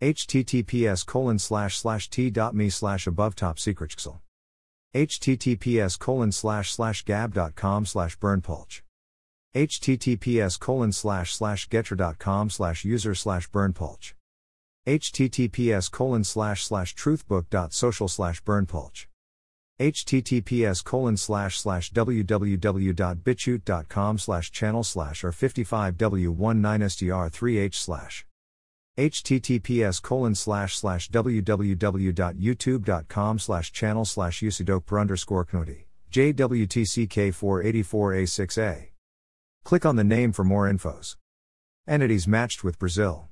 Https colon slash slash t.me slash above top secret https colon slash slash gab.com slash berndpulch https colon slash slash getter.com slash user slash berndpulch https colon slash slash truthbook.social slash berndpulch https colon slash slash www.bitchute.com slash channel slash or 55w19str3h slash https colon slash slash www.youtube.com slash channel slash usidok underscore knoti jwtck484a6a Click on the name for more infos. Entities matched with Brazil.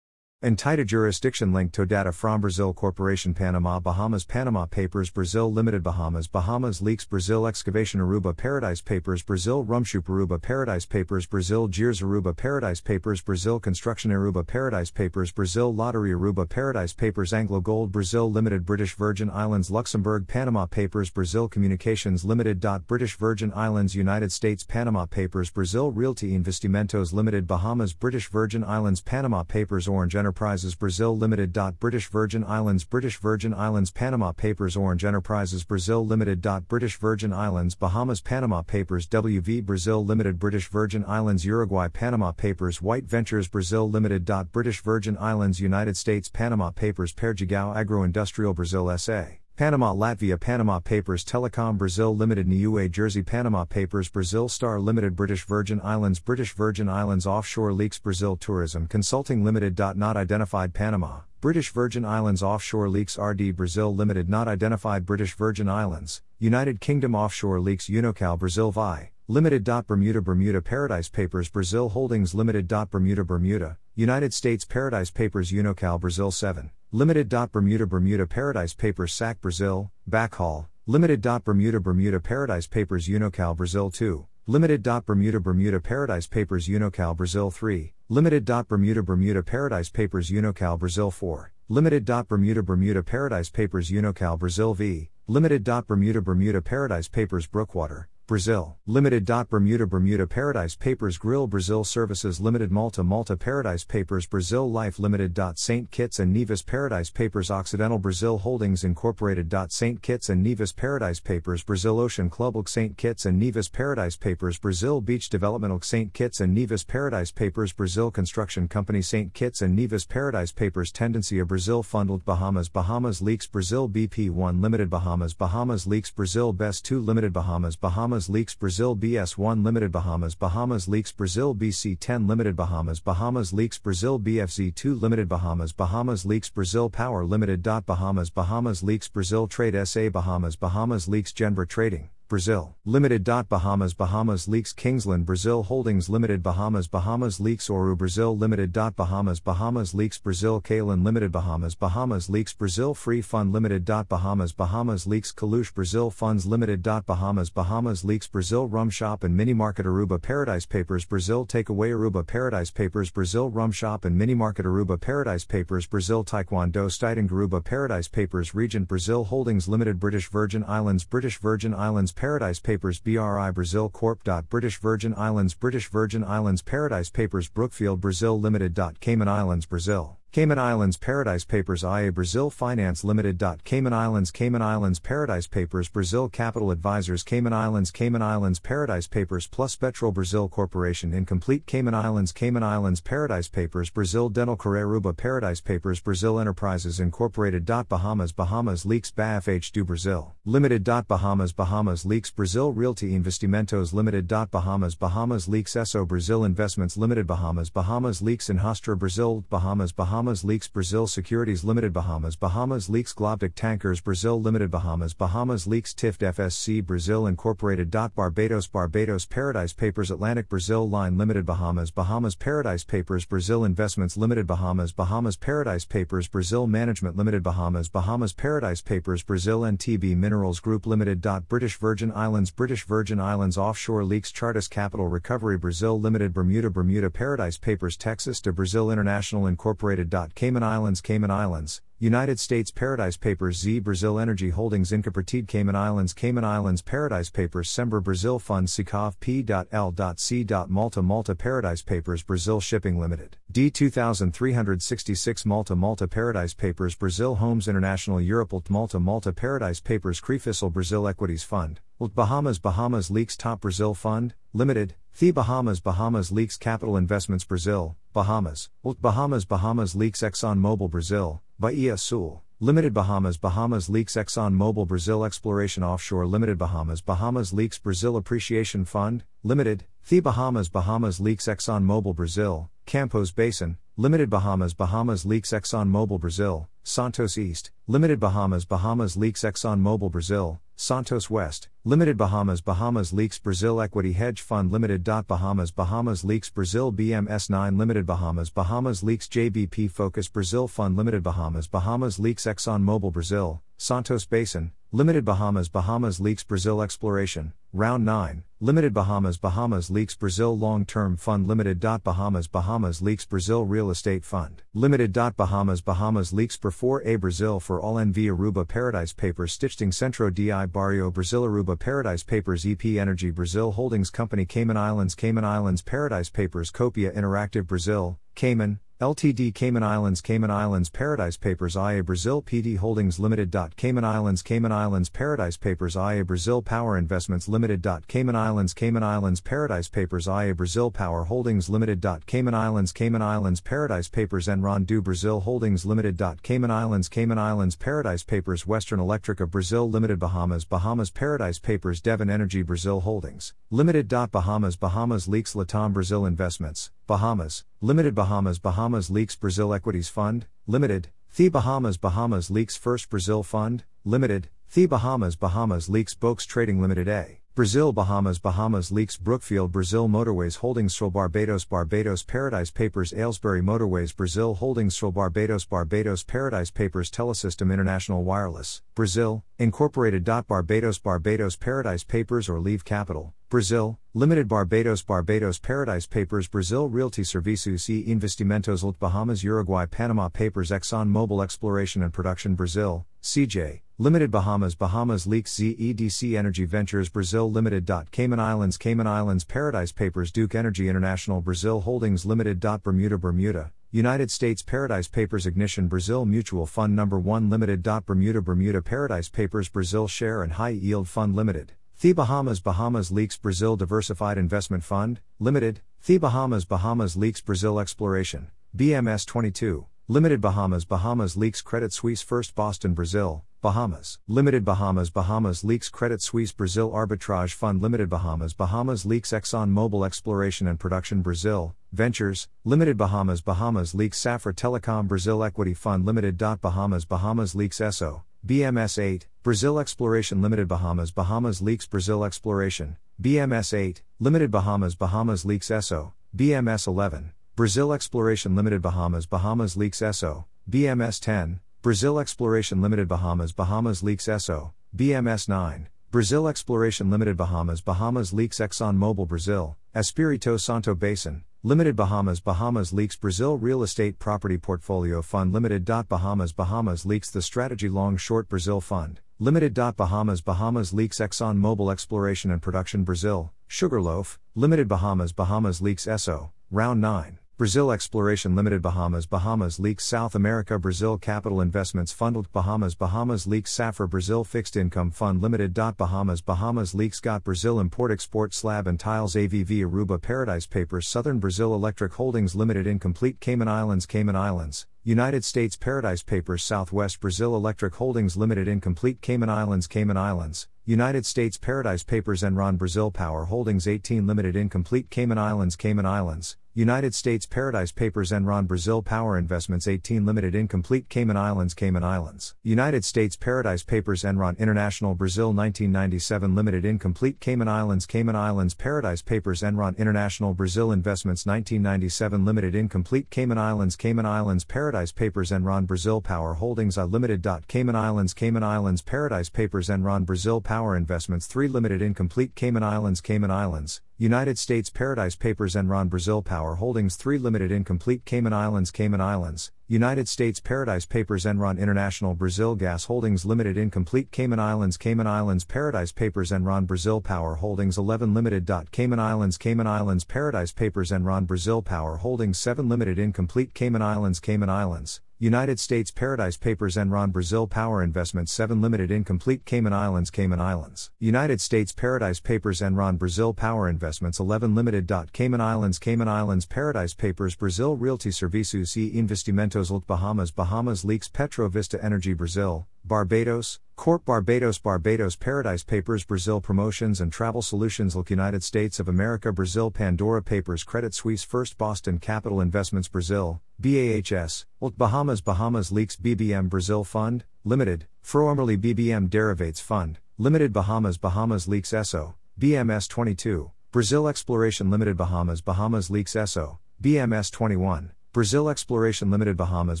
Entita jurisdiction link to data from Brazil Corporation Panama Bahamas Panama Papers Brazil Limited Bahamas Bahamas Leaks Brazil Excavation Aruba Paradise Papers Brazil Rumshoop Aruba Paradise Papers Brazil Gears Aruba Paradise Papers Brazil Construction Aruba Paradise Papers Brazil Lottery Aruba Paradise Papers Anglo Gold Brazil Limited British Virgin Islands Luxembourg Panama Papers Brazil Communications Limited. British Virgin Islands United States Panama Papers Brazil Realty Investimentos Limited Bahamas British Virgin Islands Panama Papers Orange Enterprises Brazil Limited. British Virgin Islands. British Virgin Islands. Panama Papers. Orange Enterprises Brazil Limited. British Virgin Islands. Bahamas. Panama Papers. WV Brazil Limited. British Virgin Islands. Uruguay. Panama Papers. White Ventures Brazil Limited. British Virgin Islands. United States. Panama Papers. Perdigão Agroindustrial Brazil SA Panama Latvia Panama Papers Telecom Brazil Limited Niue Jersey Panama Papers Brazil Star Limited British Virgin Islands British Virgin Islands Offshore Leaks Brazil Tourism Consulting Limited. Not identified Panama British Virgin Islands Offshore Leaks RD Brazil Limited Not identified British Virgin Islands United Kingdom Offshore Leaks Unocal Brazil Vi Limited. Bermuda Bermuda Paradise Papers Brazil Holdings Limited. Bermuda Bermuda United States Paradise Papers Unocal Brazil 7 Limited. Bermuda Bermuda Paradise Papers SAC Brazil, Backhaul, Limited. Bermuda Bermuda Paradise Papers Unocal Brazil 2, Limited. Bermuda Bermuda Paradise Papers Unocal Brazil 3, Limited. Bermuda Bermuda Paradise Papers Unocal Brazil 4, Limited. Bermuda Bermuda Paradise Papers Unocal Brazil V, Limited. Bermuda Bermuda Paradise Papers Brookwater, Brazil, Limited. Bermuda. Bermuda Paradise Papers. Grill. Brazil Services Limited. Malta. Malta Paradise Papers. Brazil Life Limited. St. Kitts and Nevis Paradise Papers. Occidental Brazil Holdings Incorporated. St. Kitts and Nevis Paradise Papers. Brazil Ocean Club. St. Kitts and Nevis Paradise Papers. Brazil Beach Development. St. Kitts and Nevis Paradise Papers. Brazil Construction Company. St. Kitts and Nevis Paradise Papers. Tendency of Brazil Funded. Bahamas. Bahamas Leaks. Brazil BP1 Limited. Bahamas. Bahamas Leaks. Brazil Best 2 Limited. Bahamas. Bahamas Bahamas Leaks Brazil BS1 Limited Bahamas Bahamas Leaks Brazil BC10 Limited Bahamas Bahamas Leaks Brazil BFZ2 Limited Bahamas Bahamas Leaks Brazil Power Limited. Bahamas Bahamas Leaks Brazil Trade SA Bahamas Bahamas Leaks Genbra Trading Brazil, Limited. Bahamas. Bahamas Leaks. Kingsland Brazil Holdings Limited. Bahamas. Bahamas Leaks. Oru Brazil Limited. Bahamas. Bahamas Leaks. Brazil Kalen Limited. Bahamas. Bahamas Leaks. Brazil Free Fund Limited. Bahamas. Bahamas Leaks. Kalush Brazil Funds Limited. Bahamas. Bahamas Leaks. Brazil Rum Shop and Mini Market. Aruba Paradise Papers. Brazil Takeaway. Aruba Paradise Papers. Brazil Rum Shop and Mini Market. Aruba Paradise Papers. Brazil Taekwondo. Stiding Aruba Paradise Papers. Regent Brazil Holdings Limited. British Virgin Islands. British Virgin Islands Paradise Papers BRI Brazil Corp. British Virgin Islands British Virgin Islands Paradise Papers Brookfield Brazil Limited. Cayman Islands Brazil Cayman Islands Paradise Papers IA Brazil Finance Limited. Cayman Islands Cayman Islands Paradise Papers Brazil Capital Advisors Cayman Islands Cayman Islands Paradise Papers Plus Petrol Brazil Corporation Incomplete Cayman Islands Cayman Islands Paradise Papers Brazil Dental Carreruba Paradise Papers Brazil Enterprises Incorporated. Bahamas Bahamas Leaks BAFH do Brazil Limited. Bahamas Bahamas Leaks Brazil Realty Investimentos Limited. Bahamas Bahamas Leaks SO Brazil Investments Limited Bahamas Bahamas Leaks Inhastra Brazil Bahamas Bahamas Bahamas Leaks Brazil Securities Limited Bahamas Bahamas Leaks Globtic Tankers Brazil Limited Bahamas Bahamas Leaks Tift FSC Brazil Incorporated. Barbados Barbados Paradise Papers Atlantic Brazil Line Limited Bahamas Bahamas Paradise Papers Brazil Investments Limited Bahamas Bahamas Paradise Papers Brazil Management Limited Bahamas Bahamas Paradise Papers Brazil NTB Minerals Group Limited. British Virgin Islands British Virgin Islands Offshore Leaks Chartis Capital Recovery Brazil Limited Bermuda Bermuda Paradise Papers Texas de Brazil International Incorporated. Cayman Islands Cayman Islands United States Paradise Papers Z Brazil Energy Holdings Incorporated Cayman Islands Cayman Islands Paradise Papers Sember Brazil Fund SICAV P.L.C. Malta Malta Paradise Papers Brazil Shipping Limited D 2366 Malta Malta Paradise Papers Brazil Homes International Europe Malta Malta Paradise Papers Crefisel Brazil Equities Fund Bahamas Bahamas Leaks Top Brazil Fund Limited The Bahamas Bahamas Leaks Capital Investments Brazil Bahamas Ult Bahamas Bahamas Leaks Exxon Mobil Brazil Bahia Sul, Limited Bahamas Bahamas Leaks Exxon Mobil Brazil Exploration Offshore Limited Bahamas Bahamas Leaks Brazil Appreciation Fund, Limited, The Bahamas Bahamas Leaks Exxon Mobil Brazil, Campos Basin, Limited Bahamas Bahamas Leaks Exxon Mobil Brazil, Santos East, Limited Bahamas Bahamas Leaks Exxon Mobil Brazil, Santos West, Limited Bahamas Bahamas Leaks Brazil Equity Hedge Fund Limited. Bahamas Bahamas Leaks Brazil BMS 9 Limited Bahamas Bahamas Leaks JBP Focus Brazil Fund Limited Bahamas Bahamas Leaks Exxon Mobil Brazil, Santos Basin, Limited Bahamas Bahamas Leaks Brazil Exploration, Round 9, Limited Bahamas Bahamas Leaks Brazil Long Term Fund Limited. Bahamas Bahamas Leaks Brazil Real Estate Fund, Limited. Bahamas Bahamas Leaks Performance 4A Brazil for all NV Aruba Paradise Papers Stichting Centro di Barrio Brazil Aruba Paradise Papers EP Energy Brazil Holdings Company Cayman Islands Cayman Islands Paradise Papers Copia Interactive Brazil, Cayman, Ltd Cayman Islands Cayman Islands Paradise Papers IA Brazil PD Holdings Limited. Cayman Islands Cayman Islands Paradise Papers IA Brazil Power Investments Limited. Cayman Islands Cayman Islands Paradise Papers IA Brazil Power Holdings Limited. Cayman Islands Cayman Islands Paradise Papers Enron do Brazil Holdings Limited. Cayman Islands Cayman Islands Paradise Papers Western Electric of Brazil Limited Bahamas Bahamas Paradise Papers Devon Energy Brazil Holdings Limited. Bahamas Bahamas Leaks Latam Brazil Investments Bahamas, Limited Bahamas Bahamas Leaks Brazil Equities Fund, Limited, The Bahamas Bahamas Leaks First Brazil Fund, Limited, The Bahamas Bahamas Leaks Boaks Trading Limited A. Brazil Bahamas Bahamas Leaks Brookfield Brazil Motorways Holdings Sol Barbados Barbados Paradise Papers Aylesbury Motorways Brazil Holdings Sol Barbados Barbados Paradise Papers Telesystem International Wireless, Brazil, Incorporated. Barbados Barbados Paradise Papers or Leave Capital, Brazil, Limited Barbados Barbados Paradise Papers Brazil Realty Serviços e Investimentos Alt Bahamas Uruguay Panama Papers Exxon Mobil Exploration and Production Brazil, CJ, Limited Bahamas Bahamas Leaks ZEDC Energy Ventures Brazil Limited. Cayman Islands Cayman Islands Paradise Papers Duke Energy International Brazil Holdings Limited. Bermuda Bermuda, United States Paradise Papers Ignition Brazil Mutual Fund Number 1 Limited. Bermuda Bermuda Paradise Papers Brazil Share and High Yield Fund Limited. The Bahamas Bahamas Leaks Brazil Diversified Investment Fund, Limited, The Bahamas Bahamas Leaks Brazil Exploration, BMS 22, Limited Bahamas Bahamas Leaks Credit Suisse First Boston Brazil, Bahamas, Limited Bahamas Bahamas Leaks Credit Suisse Brazil Arbitrage Fund Limited Bahamas Bahamas Leaks Exxon Mobil Exploration and Production Brazil, Ventures, Limited Bahamas Bahamas Leaks Safra Telecom Brazil Equity Fund Limited. Bahamas Bahamas Leaks ESSO, BMS 8, Brazil Exploration Limited Bahamas Bahamas Leaks Brazil Exploration, BMS 8, Limited Bahamas Bahamas Leaks ESSO, BMS 11, Brazil Exploration Limited Bahamas Bahamas Leaks ESSO, BMS 10, Brazil Exploration Limited Bahamas Bahamas Leaks ESSO, BMS 9, Brazil Exploration Limited Bahamas Bahamas Leaks Exxon Mobil Brazil, Espirito Santo Basin, Limited Bahamas Bahamas Leaks Brazil Real Estate Property Portfolio Fund Limited. Bahamas Bahamas Leaks The Strategy Long Short Brazil Fund, Limited. Bahamas Bahamas Leaks Exxon Mobil Exploration and Production Brazil, Sugarloaf, Limited Bahamas Bahamas Leaks ESSO, Round 9. Brazil Exploration Limited Bahamas Bahamas Leaks South America Brazil Capital Investments Fund Bahamas Bahamas Leaks Safra Brazil Fixed Income Fund Limited. Bahamas Bahamas Leaks Got Brazil Import Export Slab and Tiles AVV Aruba Paradise Papers Southern Brazil Electric Holdings Limited Incomplete Cayman Islands Cayman Islands United States Paradise Papers Southwest Brazil Electric Holdings Limited Incomplete Cayman Islands Cayman Islands United States Paradise Papers Enron Brazil Power Holdings 18 Limited Incomplete Cayman Islands Cayman Islands United States Paradise Papers Enron Brazil Power Investments 18 Limited Incomplete Cayman Islands Cayman Islands United States Paradise Papers Enron International Brazil 1997 Limited Incomplete Cayman Islands Cayman Islands Paradise Papers Enron International Brazil Investments 1997 Limited Incomplete Cayman Islands Cayman Islands Paradise Papers Enron Brazil Power Holdings I Limited. Cayman Islands Cayman Islands Paradise Papers Enron Brazil Power Investments 3 Limited Incomplete Cayman Islands Cayman Islands United States Paradise Papers Enron Brazil Power Holdings 3 Limited Incomplete Cayman Islands Cayman Islands United States Paradise Papers Enron International Brazil Gas Holdings Limited Incomplete Cayman Islands Cayman Islands Paradise Papers Enron Brazil Power Holdings 11 Limited. Cayman Islands Cayman Islands Paradise Papers Enron Brazil Power Holdings 7 Limited Incomplete Cayman Islands Cayman Islands United States Paradise Papers Enron Brazil Power Investments 7 Limited Incomplete Cayman Islands Cayman Islands United States Paradise Papers Enron Brazil Power Investments 11 Limited. Cayman Islands Cayman Islands Paradise Papers Brazil Realty Serviços e Investimentos Lt Bahamas Bahamas Leaks Petro Vista Energy Brazil Barbados Corp. Barbados Barbados Paradise Papers Brazil Promotions and Travel Solutions Lk United States of America Brazil Pandora Papers Credit Suisse First Boston Capital Investments Brazil BAHS Lt Bahamas Bahamas Leaks BBM Brazil Fund Limited formerly BBM Derivates Fund Limited Bahamas Bahamas Leaks ESSO BMS 22 Brazil Exploration Limited Bahamas Bahamas Leaks ESSO BMS 21 Brazil Exploration Limited Bahamas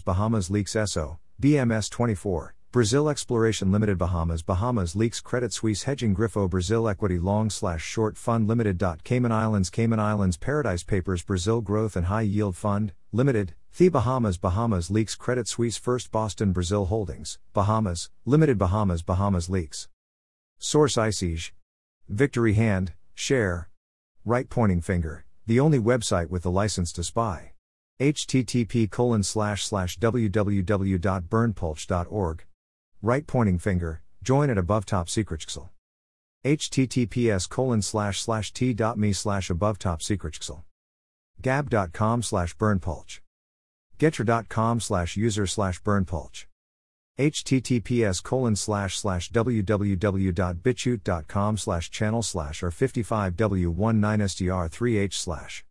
Bahamas Leaks ESSO BMS 24 Brazil Exploration Limited Bahamas. Bahamas Leaks Credit Suisse Hedging Griffo Brazil Equity Long Slash Short Fund Limited. Cayman Islands. Cayman Islands Paradise Papers Brazil Growth and High Yield Fund Limited. The Bahamas. Bahamas Leaks Credit Suisse First Boston Brazil Holdings. Bahamas Limited. Bahamas. Bahamas Leaks. Source ICIJ Victory Hand. Share. Right Pointing Finger. The only website with the license to spy. Http colon slash slash www.berndpulch.org Right pointing finger, join at above top secret https colon slash slash t.me slash above top secret gab.com slash berndpulch getter.com slash user slash berndpulch https colon slash slash www.bitchute.com slash channel slash r55w19str3h slash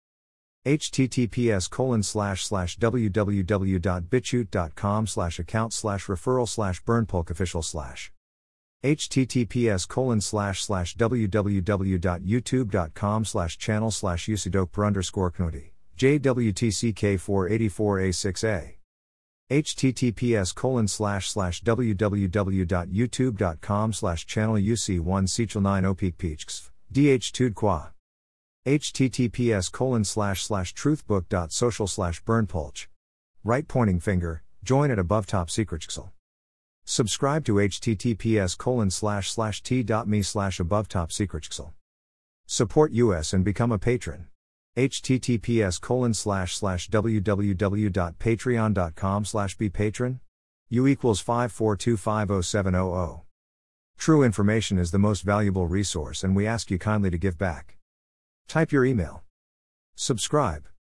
https colon slash slash www.bitchute.com slash account slash referral slash berndpulch official slash https colon slash slash www.youtube.com slash channel slash usidok per underscore knudi jwtck 484a6a https colon slash slash www.youtube.com slash channel uc1 Sechel 9 opik peachks dh tud qua https colon slash slash truthbook.social slash berndpulch. Right pointing finger, join at above top secret Subscribe to https colon slash slash t.me slash above top secret Support us and become a patron. https colon slash slash www.patreon.com slash be patron. U equals 542507000. True information is the most valuable resource and we ask you kindly to give back. Type your email. Subscribe.